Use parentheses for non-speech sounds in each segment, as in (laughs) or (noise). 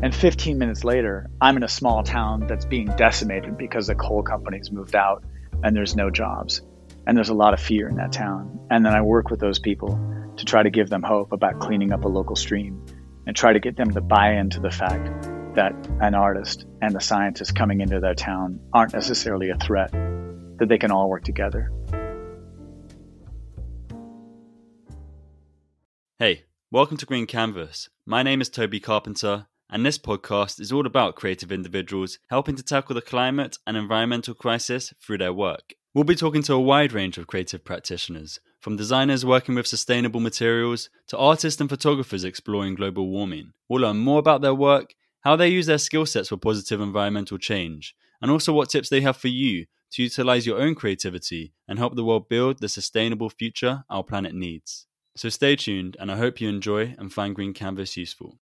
And 15 minutes later, I'm in a small town that's being decimated because the coal companies moved out and there's no jobs. And there's a lot of fear in that town. And then I work with those people to try to give them hope about cleaning up a local stream and try to get them to buy into the fact that an artist and a scientist coming into their town aren't necessarily a threat, that they can all work together. Hey, welcome to Green Canvas. My name is Toby Carpenter, and this podcast is all about creative individuals helping to tackle the climate and environmental crisis through their work. We'll be talking to a wide range of creative practitioners, from designers working with sustainable materials to artists and photographers exploring global warming. We'll learn more about their work, how they use their skill sets for positive environmental change, and also what tips they have for you to utilize your own creativity and help the world build the sustainable future our planet needs. So stay tuned, and I hope you enjoy and find Green Canvas useful.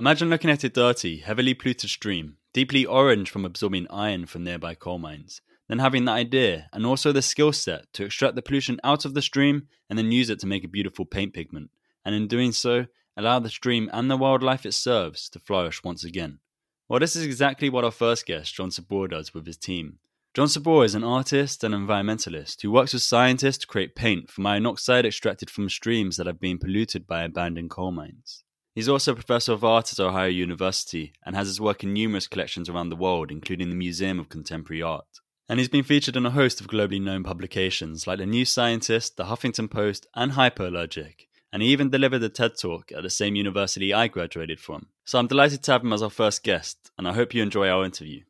Imagine looking at a dirty, heavily polluted stream, deeply orange from absorbing iron from nearby coal mines, then having the idea and also the skill set to extract the pollution out of the stream and then use it to make a beautiful paint pigment, and in doing so, allow the stream and the wildlife it serves to flourish once again. Well, this is exactly what our first guest, John Sabraw, does with his team. John Sabraw is an artist and environmentalist who works with scientists to create paint from iron oxide extracted from streams that have been polluted by abandoned coal mines. He's also a professor of art at Ohio University and has his work in numerous collections around the world, including the Museum of Contemporary Art. And he's been featured in a host of globally known publications like The New Scientist, The Huffington Post, and Hyperallergic. And he even delivered a TED Talk at the same university I graduated from. So I'm delighted to have him as our first guest, and I hope you enjoy our interview.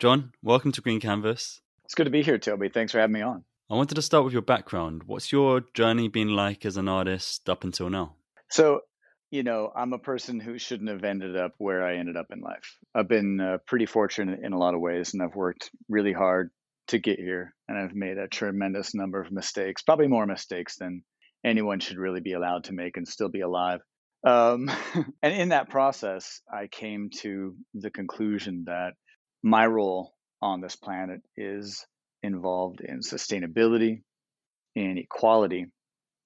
John, welcome to Green Canvas. It's good to be here, Toby. Thanks for having me on. I wanted to start with your background. What's your journey been like as an artist up until now? So, you know, I'm a person who shouldn't have ended up where I ended up in life. I've been uh, pretty fortunate in a lot of ways, and I've worked really hard to get here, and I've made a tremendous number of mistakes, probably more mistakes than anyone should really be allowed to make and still be alive. Um, (laughs) and in that process, I came to the conclusion that my role on this planet is involved in sustainability, in equality,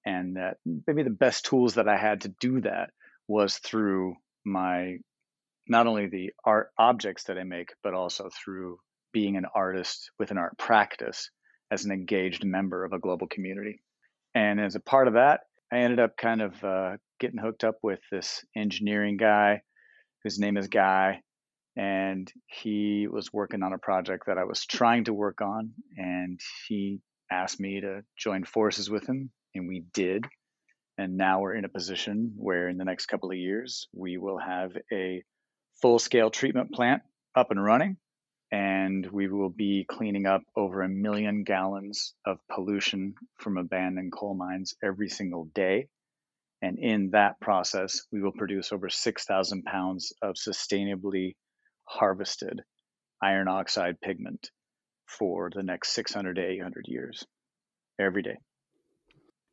and that maybe the best tools that I had to do that was through my not only the art objects that I make, but also through being an artist with an art practice as an engaged member of a global community. And as a part of that, I ended up kind of uh, getting hooked up with this engineering guy whose name is Guy and he was working on a project that I was trying to work on, and he asked me to join forces with him, and we did. And now we're in a position where, in the next couple of years, we will have a full scale treatment plant up and running, and we will be cleaning up over a million gallons of pollution from abandoned coal mines every single day. And in that process, we will produce over 6,000 pounds of sustainably harvested iron oxide pigment for the next 600 to 800 years every day.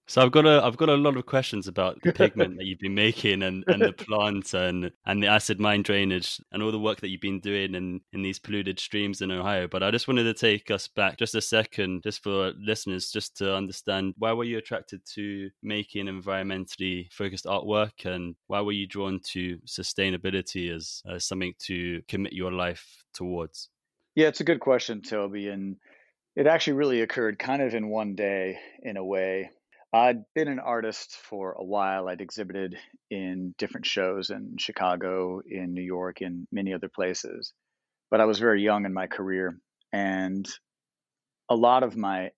So I've got a I've got a lot of questions about the (laughs) pigment that you've been making and, and the plants and, and the acid mine drainage and all the work that you've been doing in, in these polluted streams in Ohio. But I just wanted to take us back just a second, just for listeners, just to understand why were you attracted to making environmentally focused artwork and why were you drawn to sustainability as, as something to commit your life towards? Yeah, it's a good question, Toby. And it actually really occurred kind of in one day in a way I'd been an artist for a while. I'd exhibited in different shows in Chicago, in New York, in many other places. But I was very young in my career. And a lot of my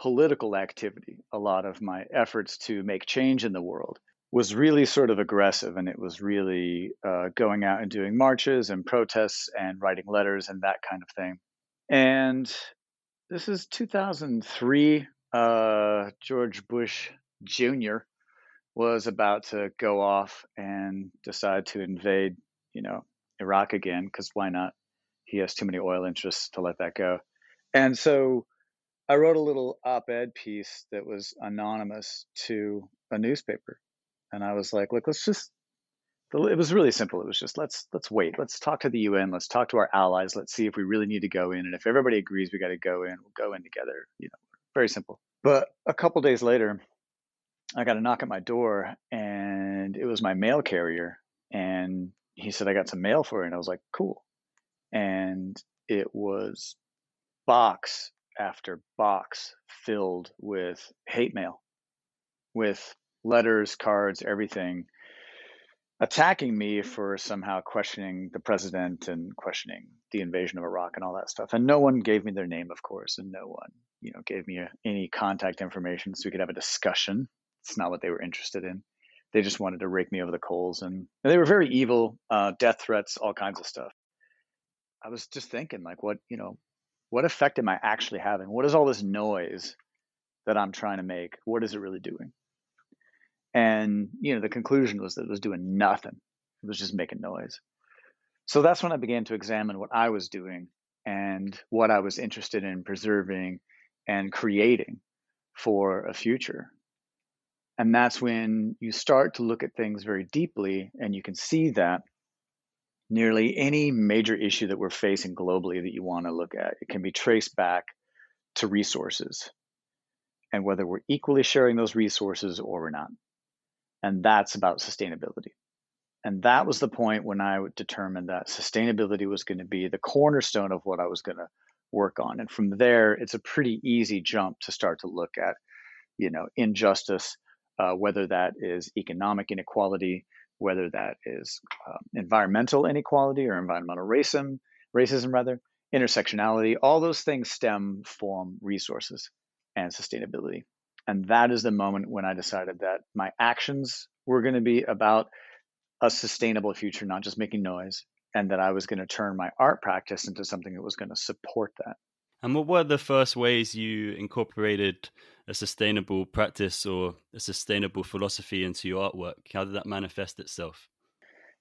political activity, a lot of my efforts to make change in the world was really sort of aggressive. And it was really uh, going out and doing marches and protests and writing letters and that kind of thing. And this is 2003 uh, George Bush Jr. was about to go off and decide to invade, you know, Iraq again, because why not? He has too many oil interests to let that go. And so I wrote a little op ed piece that was anonymous to a newspaper. And I was like, look, let's just it was really simple. It was just let's let's wait. Let's talk to the UN. Let's talk to our allies. Let's see if we really need to go in. And if everybody agrees we got to go in, we'll go in together. You know, very simple. But a couple days later, I got a knock at my door, and it was my mail carrier. And he said, "I got some mail for you." And I was like, "Cool." And it was box after box filled with hate mail, with letters, cards, everything attacking me for somehow questioning the president and questioning the invasion of Iraq and all that stuff. And no one gave me their name, of course, and no one, you know, gave me any contact information so we could have a discussion. It's not what they were interested in. They just wanted to rake me over the coals, and, and they were very evil, uh, death threats, all kinds of stuff. I was just thinking, like, what, you know, what effect am I actually having? What is all this noise that I'm trying to make? What is it really doing? And, you know, the conclusion was that it was doing nothing. It was just making noise. So that's when I began to examine what I was doing and what I was interested in preserving and creating for a future. And that's when you start to look at things very deeply and you can see that nearly any major issue that we're facing globally that you want to look at, it can be traced back to resources and whether we're equally sharing those resources or we're not and that's about sustainability. And that was the point when I determined that sustainability was going to be the cornerstone of what I was going to work on. And from there, it's a pretty easy jump to start to look at, you know, injustice, uh, whether that is economic inequality, whether that is um, environmental inequality or environmental racism, racism rather, intersectionality. All those things stem from resources and sustainability. And that is the moment when I decided that my actions were going to be about a sustainable future, not just making noise, and that I was going to turn my art practice into something that was going to support that. And what were the first ways you incorporated a sustainable practice or a sustainable philosophy into your artwork? How did that manifest itself?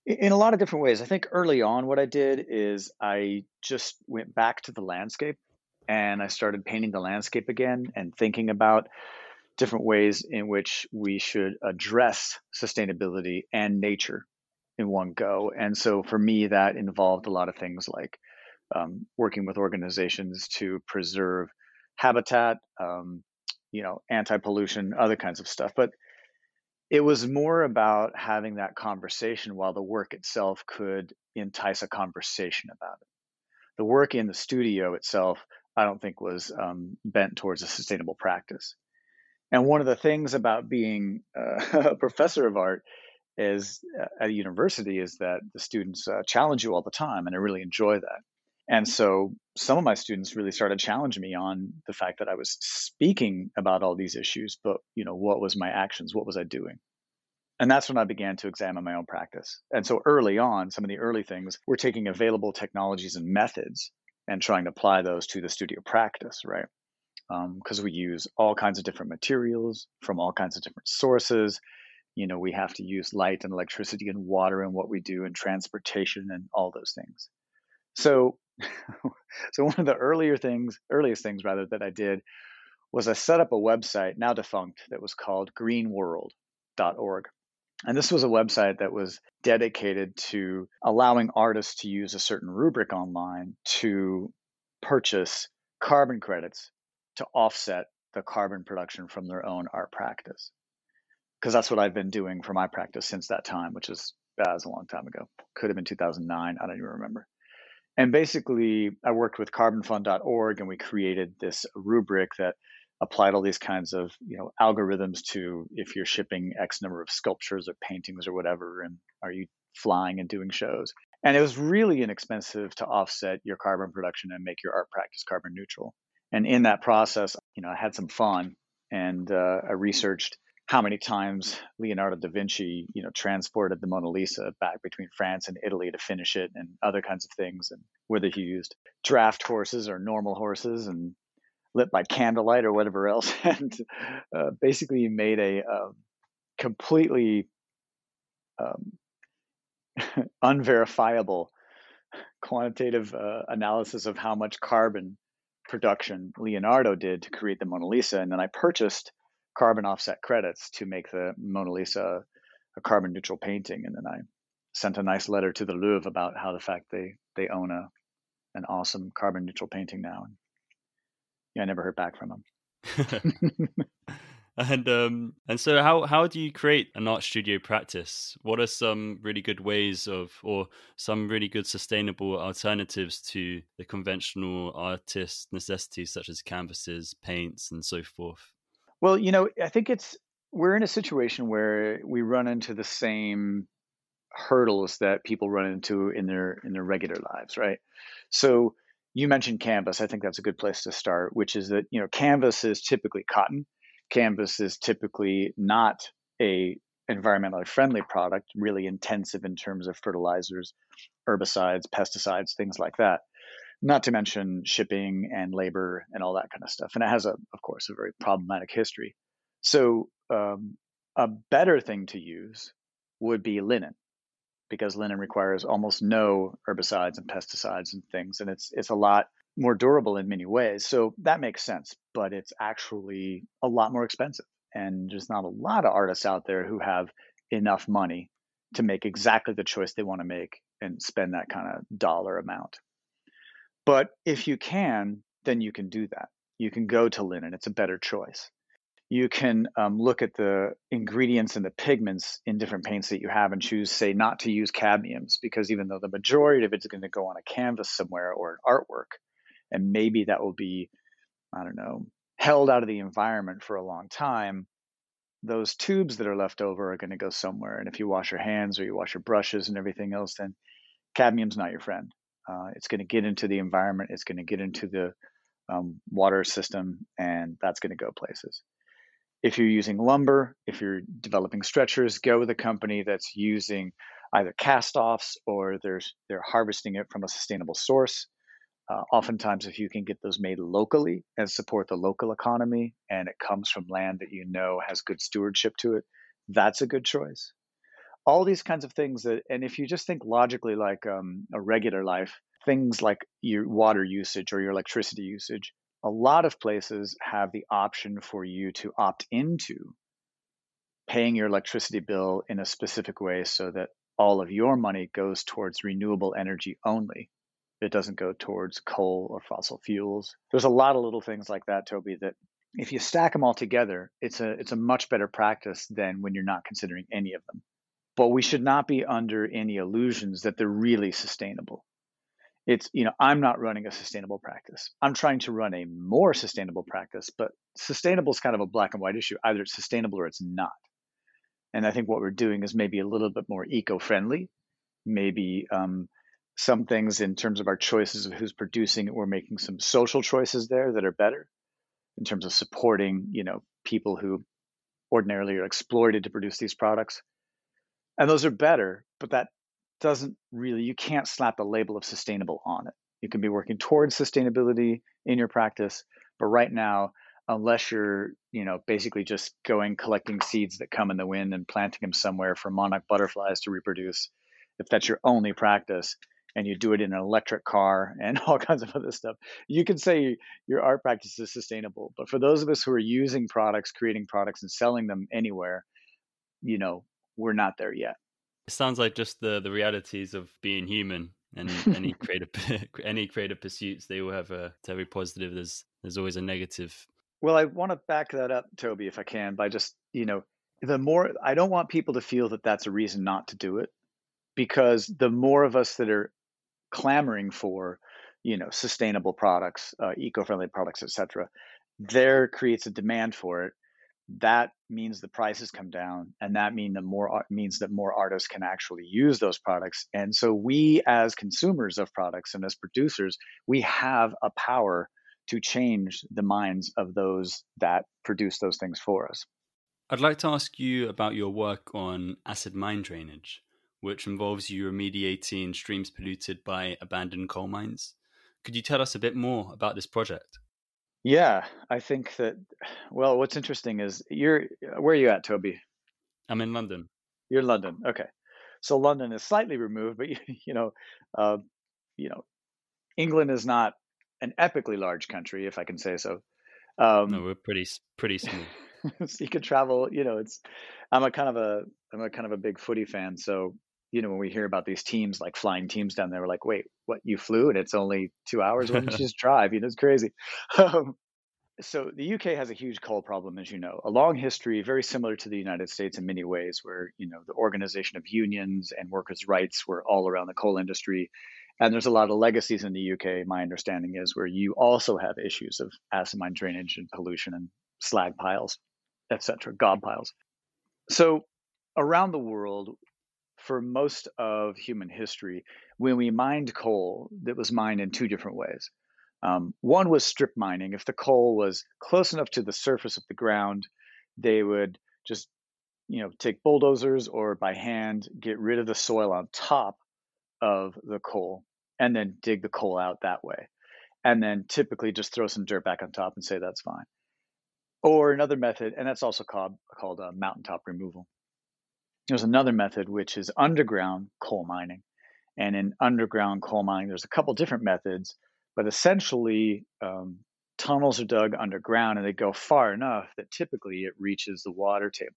In a lot of different ways. I think early on, what I did is I just went back to the landscape and I started painting the landscape again and thinking about different ways in which we should address sustainability and nature in one go. And so for me, that involved a lot of things like um, working with organizations to preserve habitat, um, you know, anti-pollution, other kinds of stuff. But it was more about having that conversation while the work itself could entice a conversation about it. The work in the studio itself, I don't think was um, bent towards a sustainable practice. And one of the things about being uh, (laughs) a professor of art is uh, at a university is that the students uh, challenge you all the time, and I really enjoy that. And so some of my students really started challenging me on the fact that I was speaking about all these issues, but you know, what was my actions? What was I doing? And that's when I began to examine my own practice. And so early on, some of the early things were taking available technologies and methods and trying to apply those to the studio practice, right? Because um, we use all kinds of different materials from all kinds of different sources. You know, we have to use light and electricity and water and what we do and transportation and all those things. So, (laughs) so one of the earlier things, earliest things rather that I did was I set up a website now defunct that was called greenworld.org. And this was a website that was dedicated to allowing artists to use a certain rubric online to purchase carbon credits to offset the carbon production from their own art practice. Because that's what I've been doing for my practice since that time, which is uh, that was a long time ago. Could have been 2009. I don't even remember. And basically, I worked with carbonfund.org and we created this rubric that applied all these kinds of you know algorithms to if you're shipping X number of sculptures or paintings or whatever, and are you flying and doing shows. And it was really inexpensive to offset your carbon production and make your art practice carbon neutral. And in that process, you know, I had some fun and uh, I researched how many times Leonardo da Vinci, you know, transported the Mona Lisa back between France and Italy to finish it and other kinds of things, and whether he used draft horses or normal horses and lit by candlelight or whatever else. (laughs) And uh, basically, made a um, completely um, (laughs) unverifiable quantitative uh, analysis of how much carbon production Leonardo did to create the Mona Lisa, and then I purchased carbon offset credits to make the Mona Lisa a carbon neutral painting, and then I sent a nice letter to the Louvre about how the fact they they own a an awesome carbon neutral painting now. And yeah, I never heard back from them. (laughs) (laughs) and um and so how how do you create an art studio practice? What are some really good ways of or some really good sustainable alternatives to the conventional artist necessities such as canvases paints and so forth? Well you know i think it's we're in a situation where we run into the same hurdles that people run into in their in their regular lives right? So you mentioned canvas. I think that's a good place to start which is that you know canvas is typically cotton canvas is typically not a environmentally friendly product really intensive in terms of fertilizers herbicides pesticides things like that. Not to mention shipping and labor and all that kind of stuff. And it has a of course a very problematic history. So um, a better thing to use would be linen because linen requires almost no herbicides and pesticides and things and it's it's a lot more durable in many ways so that makes sense but it's actually a lot more expensive and there's not a lot of artists out there who have enough money to make exactly the choice they want to make and spend that kind of dollar amount. But if you can then you can do that. You can go to linen it's a better choice. You can um, look at the ingredients and the pigments in different paints that you have and choose, say, not to use cadmiums because even though the majority of it's going to go on a canvas somewhere or an artwork, and maybe that will be, I don't know, held out of the environment for a long time, those tubes that are left over are going to go somewhere. And if you wash your hands or you wash your brushes and everything else, then cadmium's not your friend. Uh, it's going to get into the environment, it's going to get into the um, water system, and that's going to go places if you're using lumber, if you're developing stretchers, go with a company that's using either cast offs or they're, they're harvesting it from a sustainable source. Uh, oftentimes, if you can get those made locally and support the local economy and it comes from land that you know has good stewardship to it, that's a good choice. All these kinds of things that, and if you just think logically like um, a regular life, things like your water usage or your electricity usage, a lot of places have the option for you to opt into paying your electricity bill in a specific way so that all of your money goes towards renewable energy only. It doesn't go towards coal or fossil fuels. There's a lot of little things like that, Toby, that if you stack them all together, it's a it's a much better practice than when you're not considering any of them. But we should not be under any illusions that they're really sustainable it's you know i'm not running a sustainable practice i'm trying to run a more sustainable practice but sustainable is kind of a black and white issue either it's sustainable or it's not and i think what we're doing is maybe a little bit more eco-friendly maybe um, some things in terms of our choices of who's producing it. We're making some social choices there that are better in terms of supporting you know people who ordinarily are exploited to produce these products. And those are better but that doesn't really you can't slap a label of sustainable on it. You can be working towards sustainability in your practice but right now unless you're you know basically just going collecting seeds that come in the wind and planting them somewhere for monarch butterflies to reproduce if that's your only practice and you do it in an electric car (laughs) and all kinds of other stuff you can say your art practice is sustainable. But for those of us who are using products creating products and selling them anywhere you know we're not there yet. It sounds like just the the realities of being human and any (laughs) creative (laughs) any creative pursuits they all have a very positive there's there's always a negative. Well i want to back that up toby if i can by just you know the more i don't want people to feel that that's a reason not to do it because the more of us that are clamoring for you know sustainable products uh, eco-friendly products etc there creates a demand for it. That means the prices come down and that mean that more means that more artists can actually use those products. And so we as consumers of products and as producers we have a power to change the minds of those that produce those things for us. I'd like to ask you about your work on acid mine drainage which involves you remediating streams polluted by abandoned coal mines could you tell us a bit more about this project yeah, I think that. Well, what's interesting is you're where are you at, Toby? I'm in London. You're in London. Okay, so London is slightly removed, but (laughs) you, you know, uh, you know, England is not an epically large country, if I can say so. Um, no, we're pretty pretty small. (laughs) so you could travel. You know, it's. I'm a kind of a I'm a kind of a big footy fan, so you know, when we hear about these teams like flying teams down there, we're like, wait, what? You flew and it's only two hours? Why didn't you (laughs) just drive? You know, it's crazy. Um, so the UK has a huge coal problem, as you know, a long history, very similar to the United States in many ways, where you know the organization of unions and workers' rights were all around the coal industry. And there's a lot of legacies in the UK. My understanding is where you also have issues of acid mine drainage and pollution and slag piles, etc., gob piles. So around the world, for most of human history, when we mined coal, that was mined in two different ways. Um, one was strip mining. If the coal was close enough to the surface of the ground, they would just, you know, take bulldozers or by hand get rid of the soil on top of the coal and then dig the coal out that way. And then typically just throw some dirt back on top and say that's fine. Or another method, and that's also called, called uh, mountaintop removal. There's another method which is underground coal mining. And in underground coal mining, there's a couple different methods, but essentially, um, tunnels are dug underground and they go far enough that typically it reaches the water table.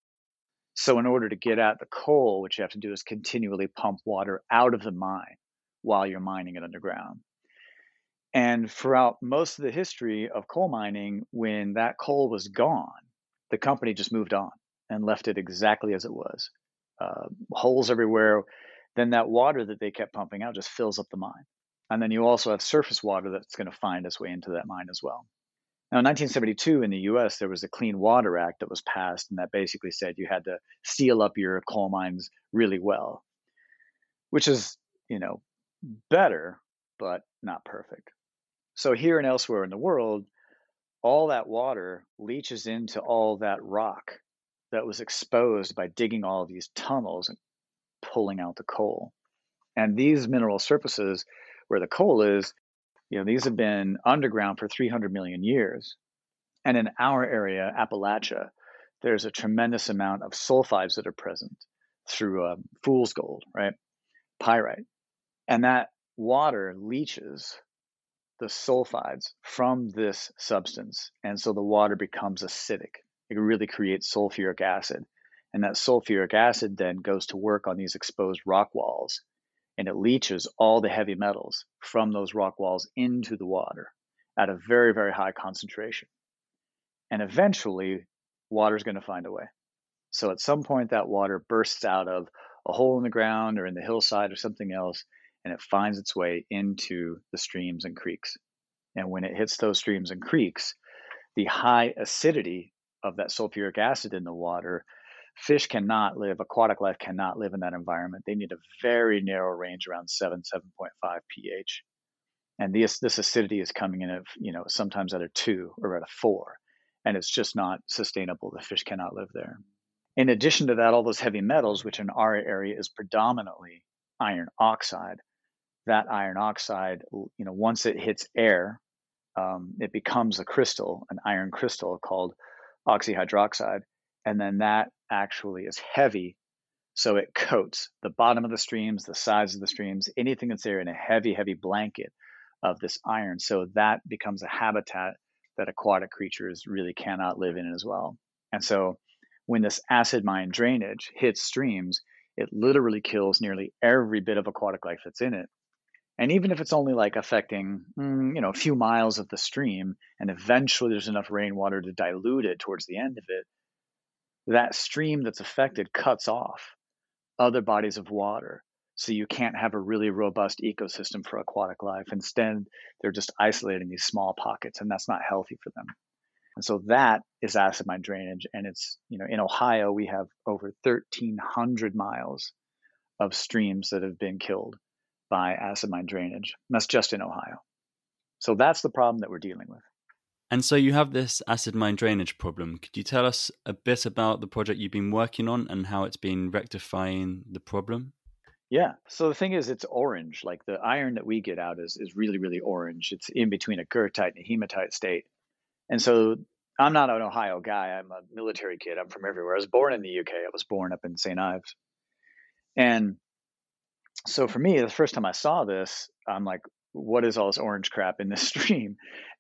So, in order to get at the coal, what you have to do is continually pump water out of the mine while you're mining it underground. And throughout most of the history of coal mining, when that coal was gone, the company just moved on and left it exactly as it was uh, holes everywhere. Then that water that they kept pumping out just fills up the mine. And then you also have surface water that's going to find its way into that mine as well. Now, in 1972 in the US, there was a Clean Water Act that was passed, and that basically said you had to seal up your coal mines really well, which is, you know, better, but not perfect. So, here and elsewhere in the world, all that water leaches into all that rock that was exposed by digging all of these tunnels and pulling out the coal. And these mineral surfaces where the coal is, you know, these have been underground for 300 million years. And in our area, Appalachia, there's a tremendous amount of sulfides that are present through uh, fool's gold, right? Pyrite. And that water leaches the sulfides from this substance. And so the water becomes acidic it really creates sulfuric acid. And that sulfuric acid then goes to work on these exposed rock walls and it leaches all the heavy metals from those rock walls into the water at a very, very high concentration. And eventually, water is going to find a way. So at some point, that water bursts out of a hole in the ground or in the hillside or something else, and it finds its way into the streams and creeks. And when it hits those streams and creeks, the high acidity of that sulfuric acid in the water, fish cannot live, aquatic life cannot live in that environment. They need a very narrow range around 7, 7.5 pH. And this, this acidity is coming in at, you know, sometimes at a 2 or at a 4. And it's just not sustainable. The fish cannot live there. In addition to that, all those heavy metals, which in our area is predominantly iron oxide, that iron oxide, you know, once it hits air, um, it becomes a crystal, an iron crystal called oxyhydroxide, and then that actually is heavy. So it coats the bottom of the streams, the sides of the streams, anything that's there in a heavy, heavy blanket of this iron. So that becomes a habitat that aquatic creatures really cannot live in as well. And so when this acid mine drainage hits streams, it literally kills nearly every bit of aquatic life that's in it and even if it's only like affecting mm, you know a few miles of the stream and eventually there's enough rainwater to dilute it towards the end of it that stream that's affected cuts off other bodies of water. So you can't have a really robust ecosystem for aquatic life. Instead they're just isolating these small pockets and that's not healthy for them. And so that is acid mine drainage and it's you know in ohio we have over 1300 miles of streams that have been killed by acid mine drainage. And that's just in Ohio. So that's the problem that we're dealing with. And so you have this acid mine drainage problem. Could you tell us a bit about the project you've been working on and how it's been rectifying the problem? Yeah. So the thing is, it's orange. Like the iron that we get out is, is really, really orange. It's in between a goethite and a hematite state. And so I'm not an Ohio guy. I'm a military kid. I'm from everywhere. I was born in the UK. I was born up in St. Ives. And so for me, the first time I saw this, I'm like, what is all this orange crap in this (laughs) stream?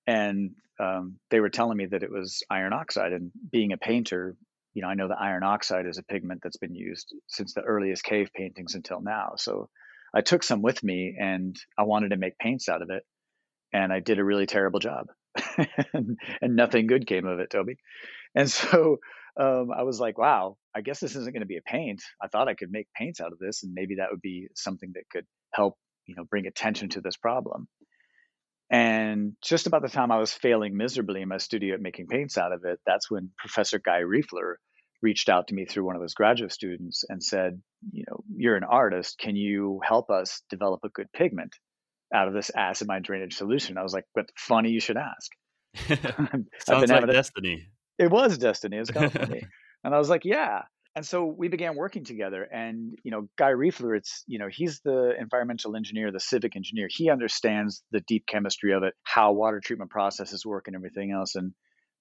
And um, they were telling me that it was iron oxide. And being a painter, you know, I know the iron oxide is a pigment that's been used since the earliest cave paintings until now. So I took some with me and I wanted to make paints out of it. And I did a really terrible job. (laughs) and, and, nothing good came of it, Toby. And so um, I was like, wow, I guess this isn't going to be a paint. I thought I could make paints out of this, and maybe that would be something that could help, you know, bring attention to this problem. And just about the time I was failing miserably in my studio at making paints out of it, that's when Professor Guy Riefler reached out to me through one of his graduate students and said, you know, you're an artist. Can you help us develop a good pigment out of this acid mine drainage solution? I was like, but funny you should ask. (laughs) (laughs) Sounds like destiny. A, it was destiny. It was kind of funny. And I was like, yeah. And so we began working together and you know guy riefler it's you know he's the environmental engineer the civic engineer. He understands the deep chemistry of it how water treatment processes work and everything else and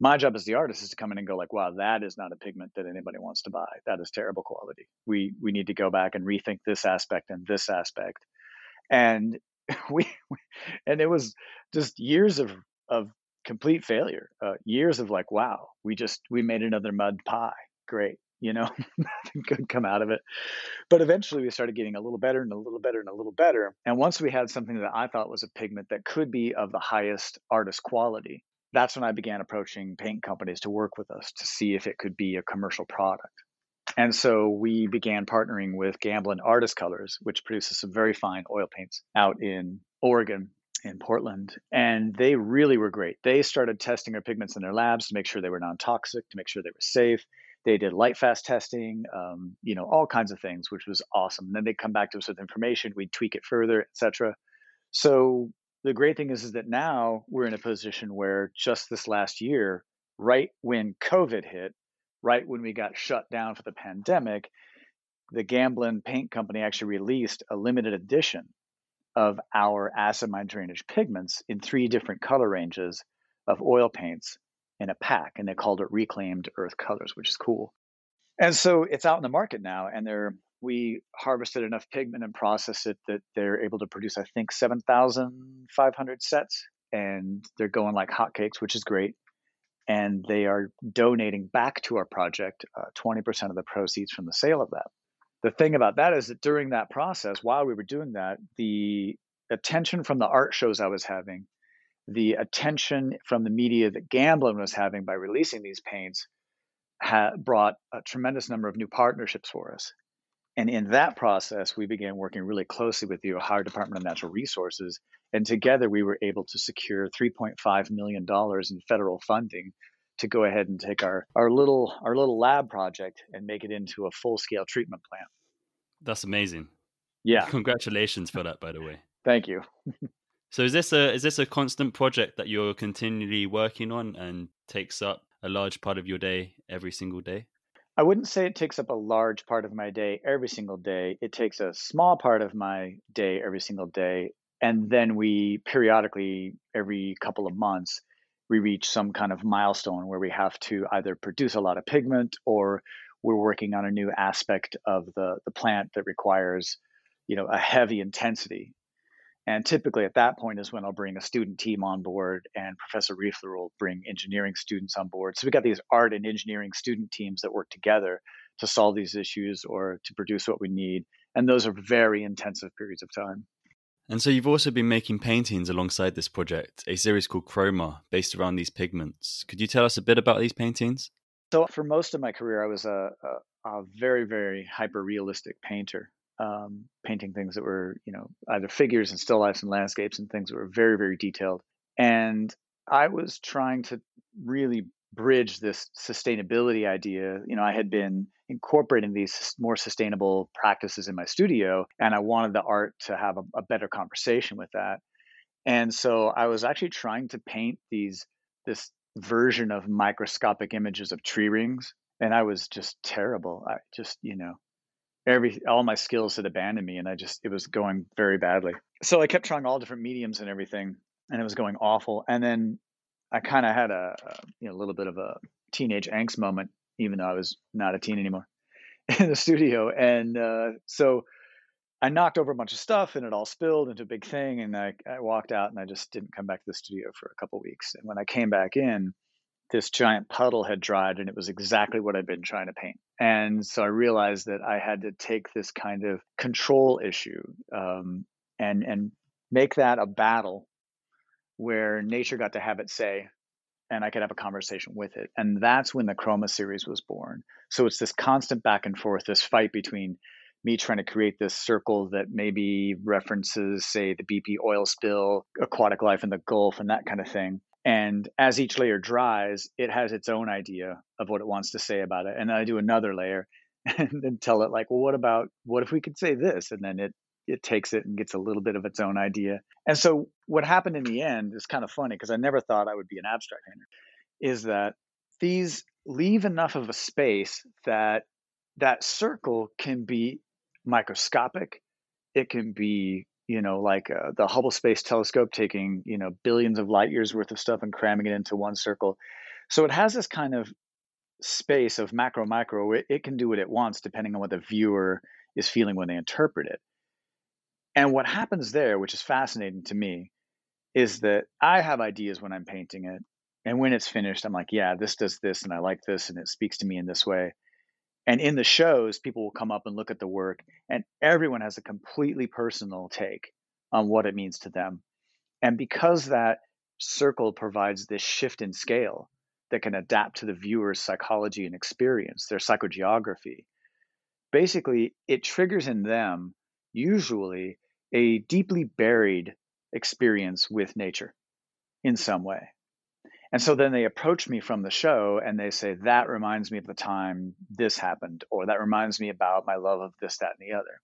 my job as the artist is to come in and go like wow that is not a pigment that anybody wants to buy. That is terrible quality. We we need to go back and rethink this aspect and this aspect. And (laughs) we and it was just years of of complete failure uh, years of like wow we just we made another mud pie great you know, (laughs) nothing could come out of it. But eventually we started getting a little better and a little better and a little better. And once we had something that I thought was a pigment that could be of the highest artist quality, that's when I began approaching paint companies to work with us to see if it could be a commercial product. And so we began partnering with Gamblin Artist Colors, which produces some very fine oil paints out in Oregon in Portland, and they really were great. They started testing our pigments in their labs to make sure they were non toxic, to make sure they were safe. They did light fast testing, um, you know, all kinds of things, which was awesome. And then they'd come back to us with information, we'd tweak it further, etc. So the great thing is, is that now we're in a position where just this last year, right when COVID hit, right when we got shut down for the pandemic, the Gamblin Paint Company actually released a limited edition of our acid mine drainage pigments in three different color ranges of oil paints in a pack, and they called it Reclaimed Earth Colors, which is cool. And so it's out in the market now, and they're we harvested enough pigment and processed it that they're able to produce, I think, 7,500 sets, and they're going like hotcakes, which is great. And they are donating back to our project uh, 20% of the proceeds from the sale of that. The thing about that is that during that process, while we were doing that, the attention from the art shows I was having the attention from the media that Gamblin was having by releasing these paints had brought a tremendous number of new partnerships for us. And in that process, we began working really closely with the Ohio Department of Natural Resources. And together we were able to secure $3.5 million in federal funding to go ahead and take our, our little our little lab project and make it into a full scale treatment plant. That's amazing. Yeah. Congratulations for that, by the way. Thank you. (laughs) So is this a is this a constant project that you're continually working on and takes up a large part of your day every single day? I wouldn't say it takes up a large part of my day every single day. It takes a small part of my day every single day. And then we periodically, every couple of months, we reach some kind of milestone where we have to either produce a lot of pigment or we're working on a new aspect of the, the plant that requires, you know, a heavy intensity. And typically at that point is when I'll bring a student team on board and Professor Riefler will bring engineering students on board. So we got these art and engineering student teams that work together to solve these issues or to produce what we need. And those are very intensive periods of time. And so you've also been making paintings alongside this project, a series called Chroma, based around these pigments. Could you tell us a bit about these paintings? So for most of my career, I was a, a, a very, very hyper realistic painter um, painting things that were, you know, either figures and still lifes and landscapes and things that were very, very detailed. And I was trying to really bridge this sustainability idea. You know, I had been incorporating these more sustainable practices in my studio, and I wanted the art to have a, a better conversation with that. And so I was actually trying to paint these this version of microscopic images of tree rings, and I was just terrible. I just, you know, every all my skills had abandoned me and i just it was going very badly. So i kept trying all different mediums and everything and it was going awful. And then i kind of had a, a you know a little bit of a teenage angst moment even though i was not a teen anymore (laughs) in the studio. And uh, so i knocked over a bunch of stuff and it all spilled into a big thing and I, I walked out and i just didn't come back to the studio for a couple weeks. And when i came back in this giant puddle had dried and it was exactly what I'd been trying to paint. And so I realized that I had to take this kind of control issue um, and and make that a battle where nature got to have its say and I could have a conversation with it. And that's when the Chroma series was born. So it's this constant back and forth, this fight between me trying to create this circle that maybe references, say, the BP oil spill, aquatic life in the Gulf, and that kind of thing. And as each layer dries, it has its own idea of what it wants to say about it. And then I do another layer (laughs) and then tell it, like, well, what about, what if we could say this? And then it, it takes it and gets a little bit of its own idea. And so what happened in the end is kind of funny because I never thought I would be an abstract painter, is that these leave enough of a space that that circle can be microscopic. It can be, you know, like uh, the Hubble Space Telescope taking, you know, billions of light years worth of stuff and cramming it into one circle. So it has this kind of space of macro micro. It, it can do what it wants depending on what the viewer is feeling when they interpret it. And what happens there, which is fascinating to me, is that I have ideas when I'm painting it. And when it's finished, I'm like, yeah, this does this, and I like this, and it speaks to me in this way. And in the shows, people will come up and look at the work, and everyone has a completely personal take on what it means to them. And because that circle provides this shift in scale that can adapt to the viewer's psychology and experience, their psychogeography, basically it triggers in them usually a deeply buried experience with nature in some way. And so then they approach me from the show and they say, That reminds me of the time this happened, or that reminds me about my love of this, that, and the other.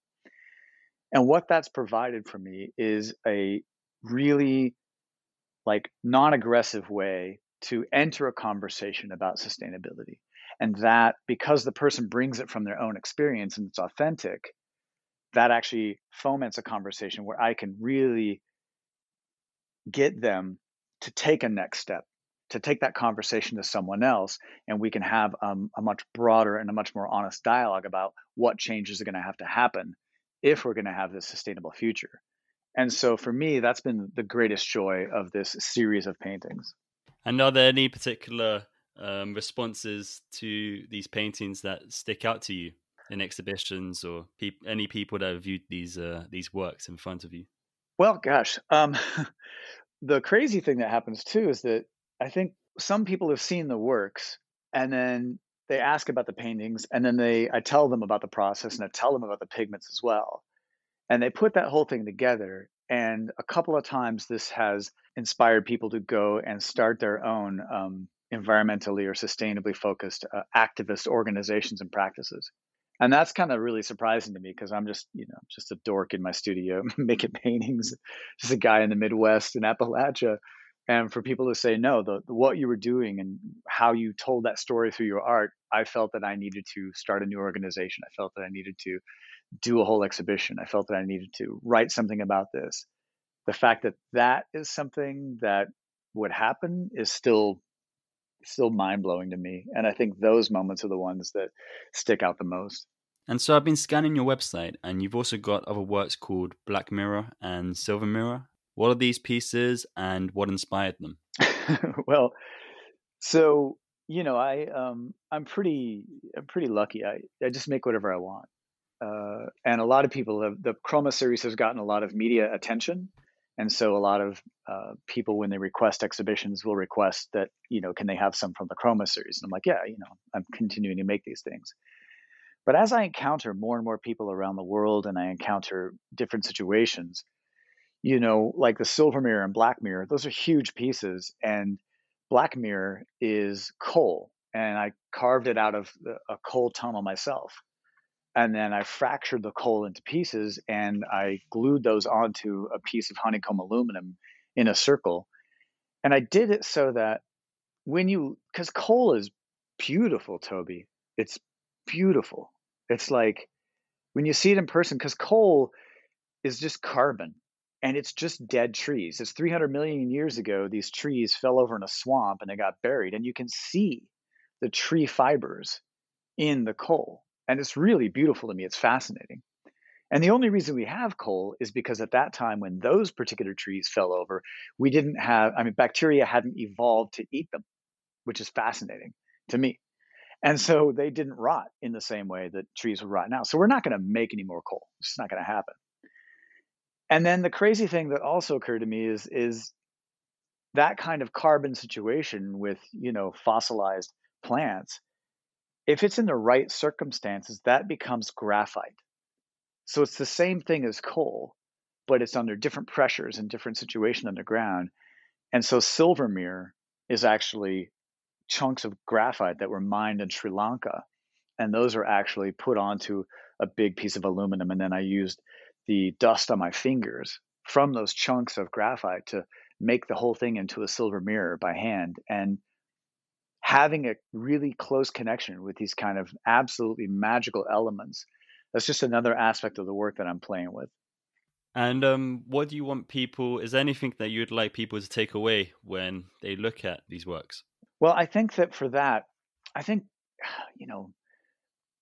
And what that's provided for me is a really like non aggressive way to enter a conversation about sustainability. And that because the person brings it from their own experience and it's authentic, that actually foments a conversation where I can really get them to take a next step to take that conversation to someone else and we can have um, a much broader and a much more honest dialogue about what changes are going to have to happen if we're going to have this sustainable future. And so for me that's been the greatest joy of this series of paintings. And are there any particular um, responses to these paintings that stick out to you in exhibitions or pe- any people that have viewed these uh, these works in front of you? Well gosh um, (laughs) the crazy thing that happens too is that I think some people have seen the works and then they ask about the paintings and then they I tell them about the process and I tell them about the pigments as well. And they put that whole thing together and a couple of times this has inspired people to go and start their own um, environmentally or sustainably focused uh, activist organizations and practices. And that's kind of really surprising to me because i'm just you know just a dork in my studio (laughs) making paintings. Just a guy in the midwest in appalachia and for people to say no the, the, what you were doing and how you told that story through your art i felt that i needed to start a new organization. I felt that i needed to do a whole exhibition. I felt that i needed to write something about this. The fact that that is something that would happen is still still mind-blowing to me and i think those moments are the ones that stick out the most. And so i've been scanning your website and you've also got other works called black mirror and silver mirror what are these pieces and what inspired them? (laughs) well, so you know, I um, I'm pretty I'm pretty lucky. I I just make whatever I want, uh, and a lot of people have the Chroma series has gotten a lot of media attention, and so a lot of uh, people when they request exhibitions will request that you know can they have some from the Chroma series, and I'm like, yeah, you know, I'm continuing to make these things. But as I encounter more and more people around the world, and I encounter different situations, you know, like the silver mirror and black mirror, those are huge pieces. And black mirror is coal. And I carved it out of a coal tunnel myself. And then I fractured the coal into pieces and I glued those onto a piece of honeycomb aluminum in a circle. And I did it so that when you, because coal is beautiful, Toby. It's beautiful. It's like when you see it in person, because coal is just carbon and it's just dead trees. It's 300 million years ago, these trees fell over in a swamp and they got buried, and you can see the tree fibers in the coal. And it's really beautiful to me. It's fascinating. And the only reason we have coal is because at that time, when those particular trees fell over, we didn't have, I mean, bacteria hadn't evolved to eat them. which is fascinating to me. And so they didn't rot in the same way that trees would rot now. So we're not going to make any more coal. It's not going to happen. And then the crazy thing that also occurred to me is is that kind of carbon situation with you know fossilized plants. If it's in the right circumstances, that becomes graphite. So it's the same thing as coal, but it's under different pressures and different situation underground. And so silver mirror is actually chunks of graphite that were mined in Sri Lanka. And those are actually put onto a big piece of aluminum. And then I used the dust on my fingers from those chunks of graphite to make the whole thing into a silver mirror by hand. And having a really close connection with these kind of absolutely magical elements, that's just another aspect of the work that I'm playing with. And um, what do you want people? Is there anything that you'd like people to take away when they look at these works? Well, I think that for that, I think, (sighs) you know,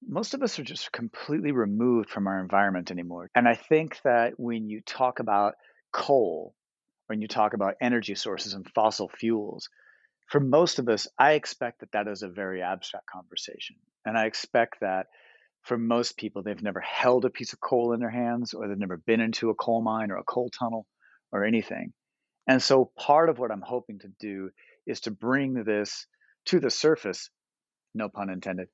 most of us are just completely removed from our environment anymore. And I think that when you talk about coal, when you talk about energy sources and fossil fuels, for most of us, I expect that that is a very abstract conversation. And I expect that for most people, they've never held a piece of coal in their hands or they've never been into a coal mine or a coal tunnel or anything. And so part of what I'm hoping to do is to bring this to the surface, no pun intended,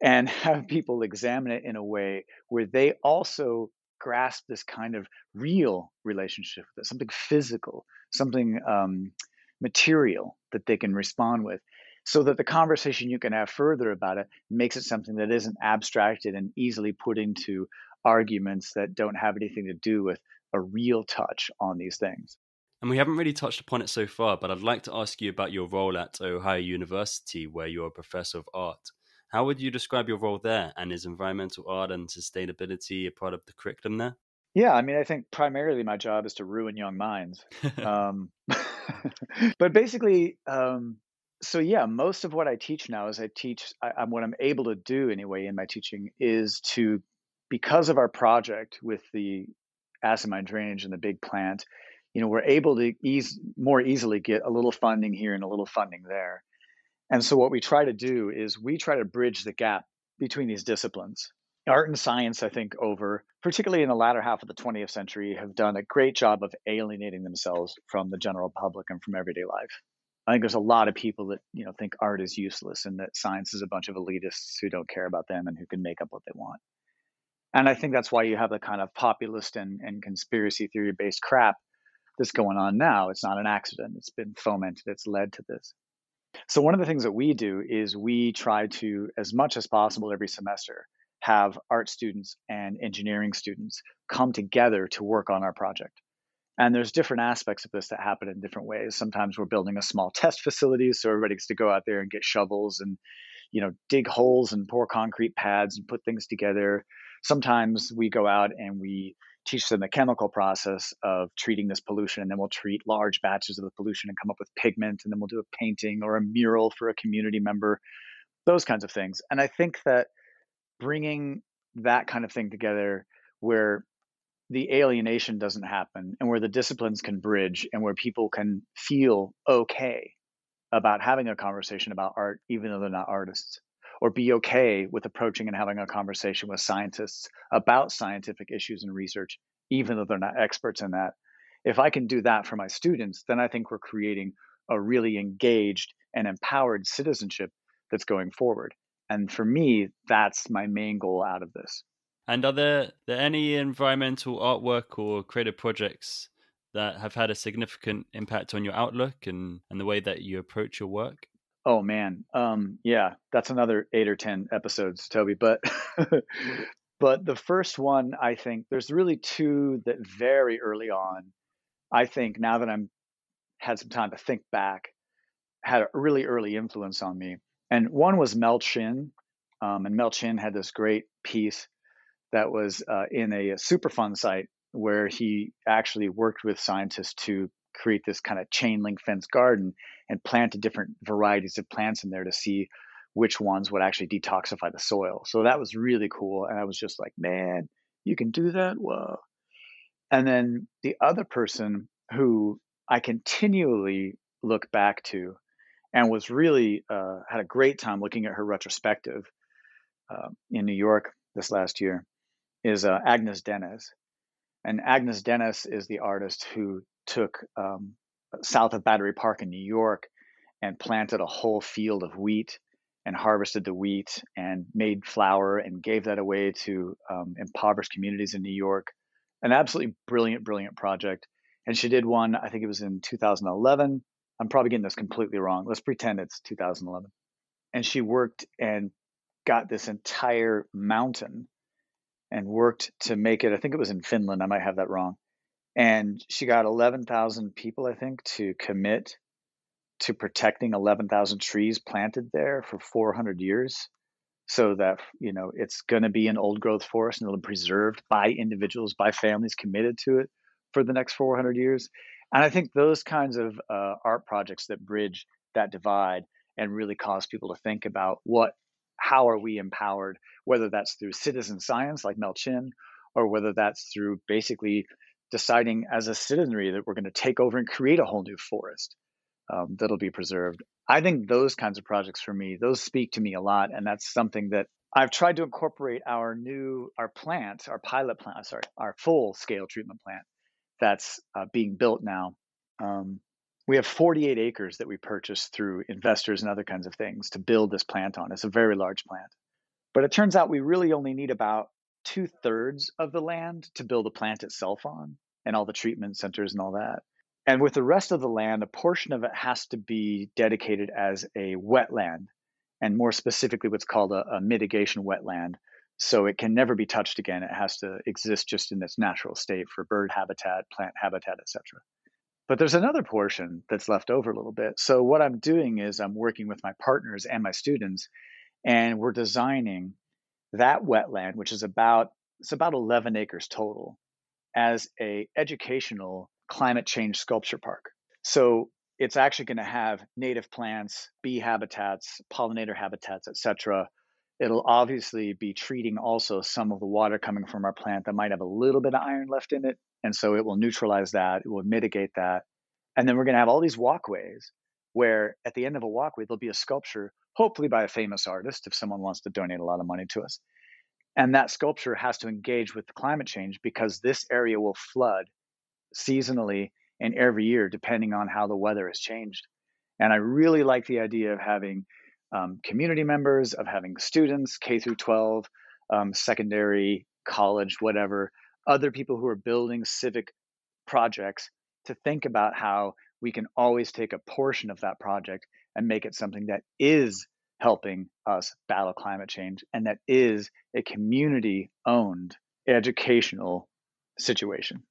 and (laughs) have people examine it in a way where they also grasp this kind of real relationship with it, something physical, something um, material that they can respond with so that the conversation you can have further about it makes it something that isn't abstracted and easily put into arguments that don't have anything to do with a real touch on these things. And we haven't really touched upon it so far, but I'd like to ask you about your role at Ohio University, where you're a professor of art. How would you describe your role there? And is environmental art and sustainability a part of the curriculum there? Yeah, I mean, I think primarily my job is to ruin young minds. um, (laughs) but basically, um, so yeah, most of what I teach now is I teach. I, I'm what I'm able to do anyway in my teaching is to, because of our project with the acid mine drainage and the big plant, you know, we're able to ease more easily get a little funding here and a little funding there. And so what we try to do is we try to bridge the gap between these disciplines. Art and science, I think, over particularly in the latter half of the 20th century, have done a great job of alienating themselves from the general public and from everyday life. I think there's a lot of people that you know think art is useless and that science is a bunch of elitists who don't care about them and who can make up what they want. And I think that's why you have the kind of populist and, and conspiracy theory based crap that's going on now. It's not an accident. It's been fomented. It's led to this. So one of the things that we do is we try to, as much as possible every semester, have art students and engineering students come together to work on our project. And there's different aspects of this that happen in different ways. Sometimes we're building a small test facility, so everybody gets to go out there and get shovels and, you know, dig holes and pour concrete pads and put things together. Sometimes we go out and we teach them the chemical process of treating this pollution, and then we'll treat large batches of the pollution and come up with pigment, and then we'll do a painting or a mural for a community member, those kinds of things. And I think that bringing that kind of thing together where the alienation doesn't happen and where the disciplines can bridge and where people can feel okay about having a conversation about art even though they're not artists or be okay with approaching and having a conversation with scientists about scientific issues and research even though they're not experts in that. If i can do that for my students then i think we're creating a really engaged and empowered citizenship that's going forward. And for me that's my main goal out of this. And are there, there any environmental artwork or creative projects that have had a significant impact on your outlook and, and the way that you approach your work? Oh man, um, yeah, that's another eight or ten episodes, Toby. But (laughs) but the first one, I think there's really two that very early on, I think now that I'm had some time to think back, had a really early influence on me. And one was Mel Chin, um, and Mel Chin had this great piece that was uh, in a, a Superfund site where he actually worked with scientists to create this kind of chain link fence garden and planted different varieties of plants in there to see which ones would actually detoxify the soil. So that was really cool. And I was just like, man, you can do that? Whoa. And then the other person who I continually look back to and was really uh, had a great time looking at her retrospective uh, in New York this last year is uh, Agnes Denes. And Agnes Denes is the artist who took um, south of Battery Park in New York and planted a whole field of wheat and harvested the wheat and made flour and gave that away to um, impoverished communities in New York. An absolutely brilliant, brilliant project. And she did one, I think it was in 2011. I'm probably getting this completely wrong. Let's pretend it's 2011. And she worked and got this entire mountain and worked to make it. I think it was in Finland. I might have that wrong. And she got 11,000 people, I think, to commit to protecting 11,000 trees planted there for 400 years so that you know it's going to be an old growth forest and it'll be preserved by individuals by families committed to it for the next 400 years. And i think those kinds of uh, art projects that bridge that divide and really cause people to think about what how are we empowered whether that's through citizen science like mel chin or whether that's through basically deciding as a citizenry that we're going to take over and create a whole new forest um, that'll be preserved. I think those kinds of projects for me, those speak to me a lot, and that's something that I've tried to incorporate our new our plant, our pilot plant, sorry, our full scale treatment plant that's uh, being built now. Um, we have 48 acres that we purchased through investors and other kinds of things to build this plant on. It's a very large plant, but it turns out we really only need about two thirds of the land to build the plant itself on, and all the treatment centers and all that. And with the rest of the land, a portion of it has to be dedicated as a wetland, and more specifically, what's called a, a mitigation wetland. So it can never be touched again. It has to exist just in its natural state for bird habitat, plant habitat, etc. But there's another portion that's left over a little bit. So what I'm doing is I'm working with my partners and my students, and we're designing that wetland, which is about it's about 11 acres total, as a educational climate change sculpture park. So it's actually going to have native plants, bee habitats, pollinator habitats, etc. It'll obviously be treating also some of the water coming from our plant that might have a little bit of iron left in it. And so it will neutralize that, it will mitigate that. And then we're going to have all these walkways where at the end of a walkway, there'll be a sculpture, hopefully by a famous artist, if someone wants to donate a lot of money to us. And that sculpture has to engage with the climate change because this area will flood seasonally and every year, depending on how the weather has changed. And I really like the idea of having um, community members, of having students, K through 12, um, secondary, college, whatever, other people who are building civic projects to think about how we can always take a portion of that project and make it something that is helping us battle climate change and that is a community owned educational situation.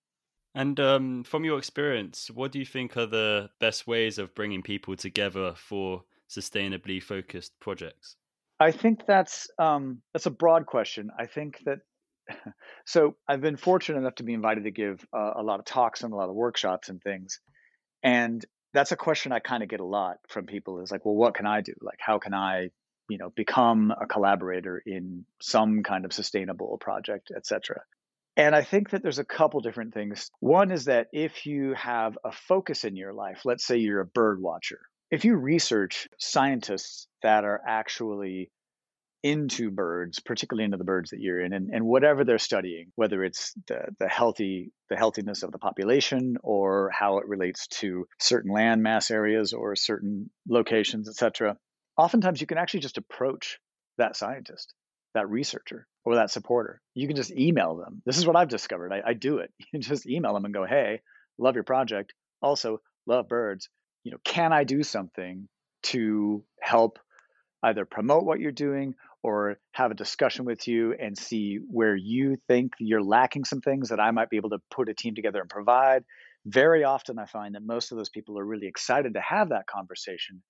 And um, from your experience, what do you think are the best ways of bringing people together for sustainably focused projects? I think that's um, that's a broad question. I think that (laughs) so I've been fortunate enough to be invited to give uh, a lot of talks and a lot of workshops and things, and that's a question I kind of get a lot from people. Is like, well, what can I do? Like, how can I, you know, become a collaborator in some kind of sustainable project, etc. And I think that there's a couple different things. One is that if you have a focus in your life, let's say you're a bird watcher, if you research scientists that are actually into birds, particularly into the birds that you're in, and, and whatever they're studying, whether it's the, the healthy the healthiness of the population or how it relates to certain land mass areas or certain locations, etc. Oftentimes you can actually just approach that scientist that researcher or that supporter. You can just email them. This is what I've discovered. I, I do it. (laughs) You just email them and go, hey, love your project. Also, love birds. You know, can I do something to help either promote what you're doing or have a discussion with you and see where you think you're lacking some things that I might be able to put a team together and provide. Very often, I find that most of those people are really excited to have that conversation.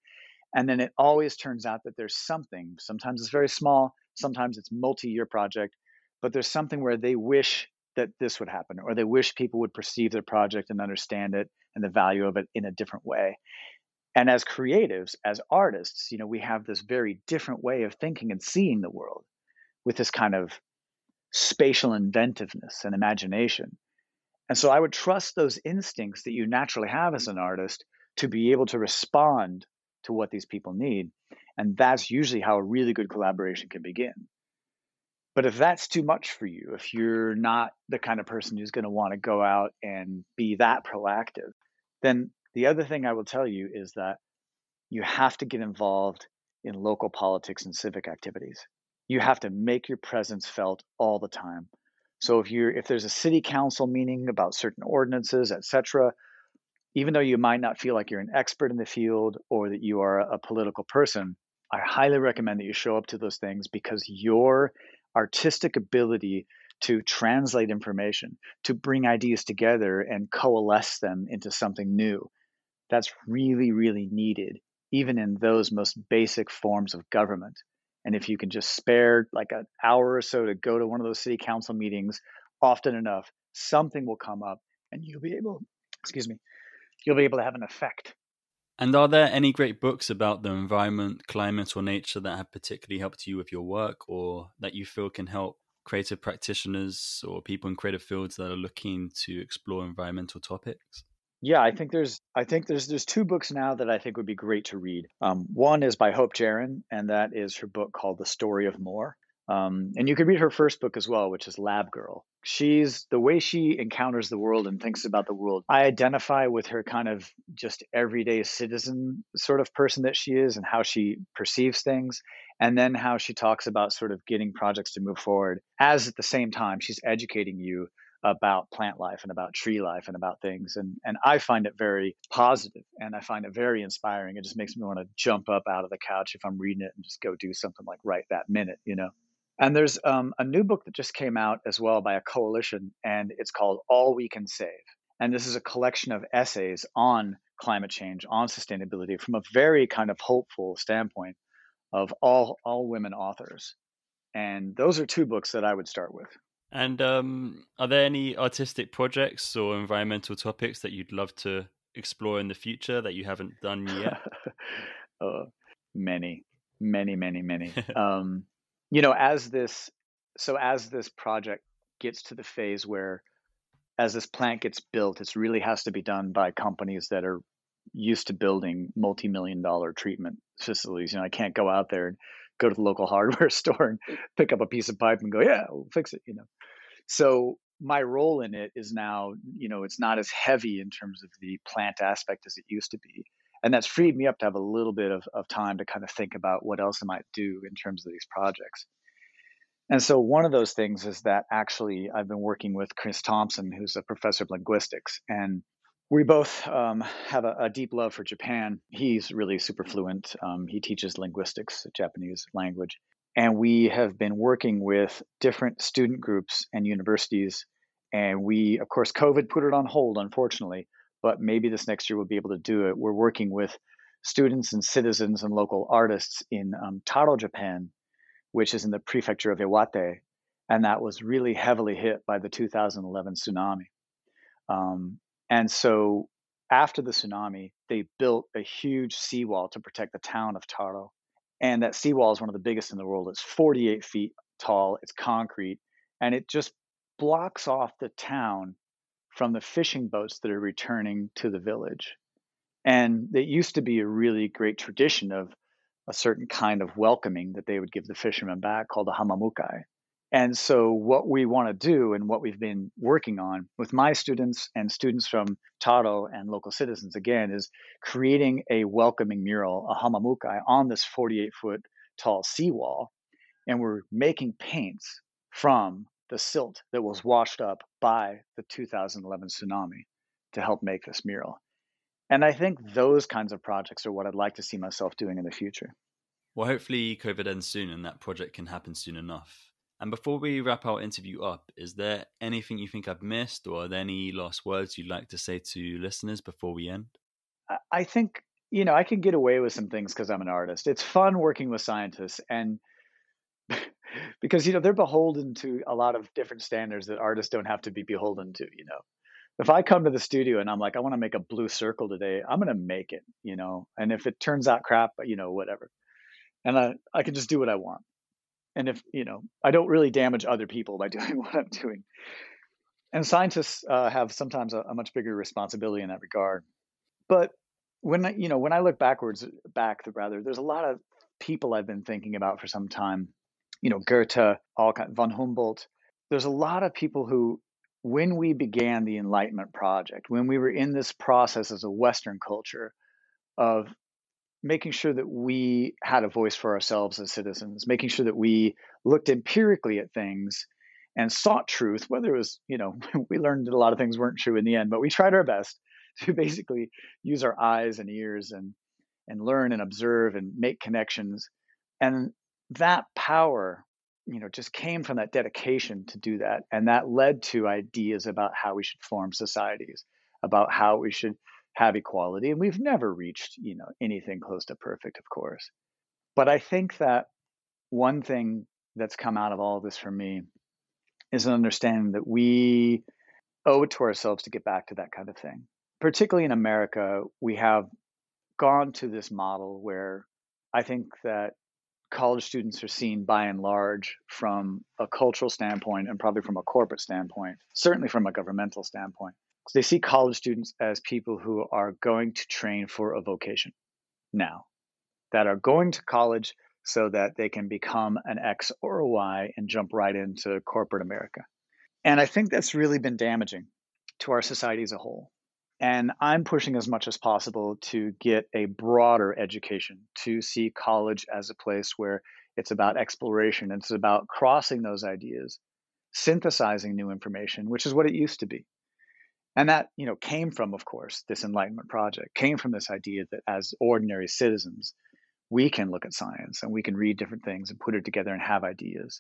And then it always turns out that there's something, sometimes it's very small, sometimes it's multi-year project but there's something where they wish that this would happen or they wish people would perceive their project and understand it and the value of it in a different way and as creatives as artists you know we have this very different way of thinking and seeing the world with this kind of spatial inventiveness and imagination and so i would trust those instincts that you naturally have as an artist to be able to respond to what these people need. And that's usually how a really good collaboration can begin. But if that's too much for you, if you're not the kind of person who's going to want to go out and be that proactive, then the other thing I will tell you is that you have to get involved in local politics and civic activities. You have to make your presence felt all the time. So if you're if there's a city council meeting about certain ordinances, etc., even though you might not feel like you're an expert in the field or that you are a political person, I highly recommend that you show up to those things because your artistic ability to translate information, to bring ideas together and coalesce them into something new, that's really, really needed, even in those most basic forms of government. And if you can just spare like an hour or so to go to one of those city council meetings often enough, something will come up and you'll be able, excuse me, you'll be able to have an effect. And are there any great books about the environment, climate, or nature that have particularly helped you with your work or that you feel can help creative practitioners or people in creative fields that are looking to explore environmental topics? Yeah, I think there's I think there's there's two books now that I think would be great to read. Um, one is by Hope Jahren, and that is her book called The Story of More. Um, and you can read her first book as well, which is Lab Girl. She's the way she encounters the world and thinks about the world. I identify with her kind of just everyday citizen sort of person that she is and how she perceives things. And then how she talks about sort of getting projects to move forward as at the same time she's educating you about plant life and about tree life and about things and and I find it very positive and I find it very inspiring it just makes me want to jump up out of the couch if I'm reading it and just go do something like right that minute you know and there's um, a new book that just came out as well by a coalition, and it's called All We Can Save. And this is a collection of essays on climate change, on sustainability, from a very kind of hopeful standpoint of all all women authors. And those are two books that I would start with. And um, are there any artistic projects or environmental topics that you'd love to explore in the future that you haven't done yet? uh, (laughs) many, many, many, many. (laughs) um, you know, as this, so as this project gets to the phase where, as this plant gets built, it really has to be done by companies that are used to building multi-million dollar treatment facilities. You know, I can't go out there and go to the local (laughs) hardware store and pick up a piece of pipe and go, yeah, we'll fix it. You know, so my role in it is now, you know, it's not as heavy in terms of the plant aspect as it used to be and that's freed me up to have a little bit of, of time to kind of think about what else I might do in terms of these projects. And so one of those things is that actually I've been working with Chris Thompson, who's a professor of linguistics, and we both um, have a, a, deep love for Japan. He's really super fluent. Um, he teaches linguistics, Japanese language. And we have been working with different student groups and universities. And we, of course, COVID put it on hold, unfortunately but maybe this next year we'll be able to do it. We're working with students and citizens and local artists in um, Taro, Japan, which is in the prefecture of Iwate, and that was really heavily hit by the 2011 tsunami. Um, and so after the tsunami, they built a huge seawall to protect the town of Taro. And that seawall is one of the biggest in the world. It's 48 feet tall, it's concrete, and it just blocks off the town from the fishing boats that are returning to the village. And it used to be a really great tradition of a certain kind of welcoming that they would give the fishermen back called the hamamukai. And so, what we want to do and what we've been working on with my students and students from Taro and local citizens again is creating a welcoming mural, a hamamukai, on this 48 foot tall seawall. And we're making paints from the silt that was washed up by the 2011 tsunami to help make this mural. And I think those kinds of projects are what I'd like to see myself doing in the future. Well, hopefully COVID ends soon and that project can happen soon enough. And before we wrap our interview up, is there anything you think I've missed or are there any last words you'd like to say to listeners before we end? I think, you know, I can get away with some things because I'm an artist. It's fun working with scientists and (laughs) because you know they're beholden to a lot of different standards that artists don't have to be beholden to you know if i come to the studio and i'm like i want to make a blue circle today i'm going to make it you know and if it turns out crap you know whatever and i i can just do what i want and if you know i don't really damage other people by (laughs) doing what i'm doing and scientists uh, have sometimes a, a much bigger responsibility in that regard but when I, you know when I look backwards, back rather, there's a lot of people I've been thinking about for some time. You know, Goethe, Alcott, von Humboldt. There's a lot of people who, when we began the Enlightenment project, when we were in this process as a Western culture of making sure that we had a voice for ourselves as citizens, making sure that we looked empirically at things and sought truth, whether it was, you know, (laughs) we learned that a lot of things weren't true in the end, but we tried our best (laughs) to basically use our eyes and ears and and learn and observe and make connections. And that power, you know, just came from that dedication to do that. And that led to ideas about how we should form societies, about how we should have equality. And we've never reached, you know, anything close to perfect, of course. But I think that one thing that's come out of all of this for me is an understanding that we owe it to ourselves to get back to that kind of thing. Particularly in America, we have gone to this model where I think that college students are seen by and large from a cultural standpoint and probably from a corporate standpoint, certainly from a governmental standpoint. They see college students as people who are going to train for a vocation now, that are going to college so that they can become an X or a Y and jump right into corporate America. And I think that's really been damaging to our society as a whole. And I'm pushing as much as possible to get a broader education, to see college as a place where it's about exploration, it's about crossing those ideas, synthesizing new information, which is what it used to be. And that, you know, came from, of course, this Enlightenment project, came from this idea that as ordinary citizens, we can look at science and we can read different things and put it together and have ideas.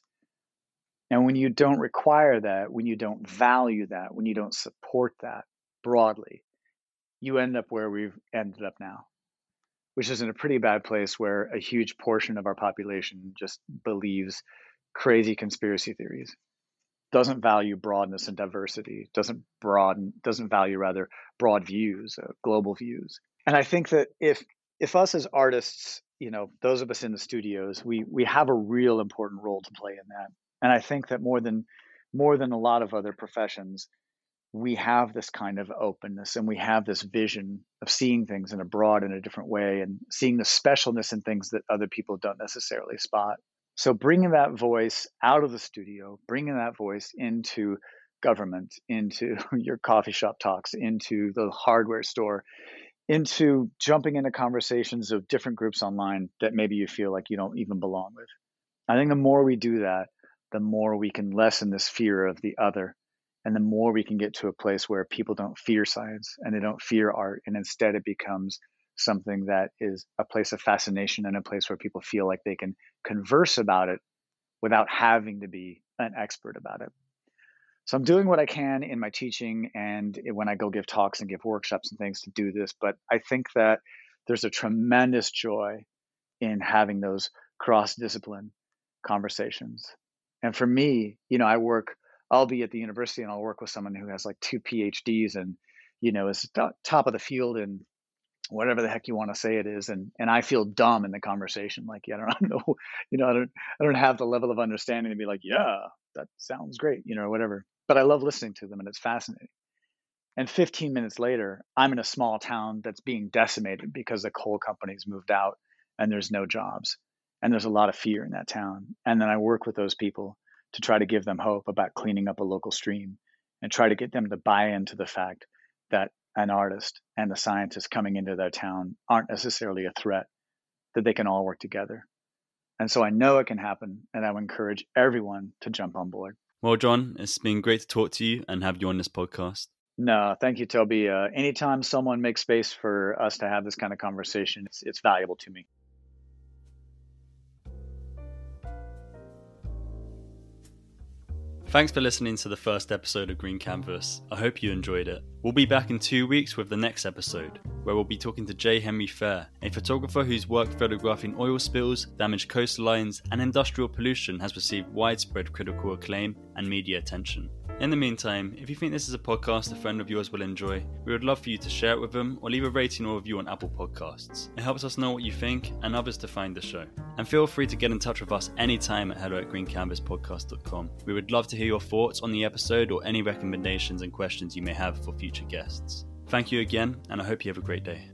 And when you don't require that, when you don't value that, when you don't support that broadly, you end up where we've ended up now, which is in a pretty bad place where a huge portion of our population just believes crazy conspiracy theories, doesn't value broadness and diversity, doesn't broaden, doesn't value rather broad views, uh, global views. And I think that if if us as artists, you know, those of us in the studios, we we have a real important role to play in that. And I think that more than more than a lot of other professions, we have this kind of openness and we have this vision of seeing things in a broad and a different way and seeing the specialness in things that other people don't necessarily spot. So bringing that voice out of the studio, bringing that voice into government, into (laughs) your coffee shop talks, into the hardware store, into jumping into conversations of different groups online that maybe you feel like you don't even belong with. I think the more we do that, the more we can lessen this fear of the other and the more we can get to a place where people don't fear science and they don't fear art and instead it becomes something that is a place of fascination and a place where people feel like they can converse about it without having to be an expert about it. So i'm doing what i can in my teaching and when i go give talks and give workshops and things to do this but i think that there's a tremendous joy in having those cross discipline conversations. And for me you know i work I'll be at the university and I'll work with someone who has like two PhDs and you know is top of the field and whatever the heck you want to say it is and and I feel dumb in the conversation like yeah (laughs) I don't know you know I don't I don't have the level of understanding to be like yeah that sounds great you know or whatever but I love listening to them and it's fascinating. And 15 minutes later I'm in a small town that's being decimated because the coal companies moved out and there's no jobs and there's a lot of fear in that town and then I work with those people to try to give them hope about cleaning up a local stream and try to get them to buy into the fact that an artist and the scientist coming into their town aren't necessarily a threat, that they can all work together. And so I know it can happen, and I would encourage everyone to jump on board. Well, John, it's been great to talk to you and have you on this podcast. No, thank you, Toby. Uh, anytime someone makes space for us to have this kind of conversation, it's, it's valuable to me. Thanks for listening to the first episode of Green Canvas. I hope you enjoyed it. We'll be back in two weeks with the next episode, where we'll be talking to J. Henry Fair, a photographer whose work photographing oil spills, damaged coastlines, and industrial pollution has received widespread critical acclaim and media attention. In the meantime, if you think this is a podcast a friend of yours will enjoy, we would love for you to share it with them or leave a rating or review on Apple Podcasts. It helps us know what you think and others to find the show. And feel free to get in touch with us anytime at hello at greencanvaspodcast.com. We would love to hear your thoughts on the episode or any recommendations and questions you may have for future guests. Thank you again, and I hope you have a great day.